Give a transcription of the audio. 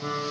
Mm-hmm.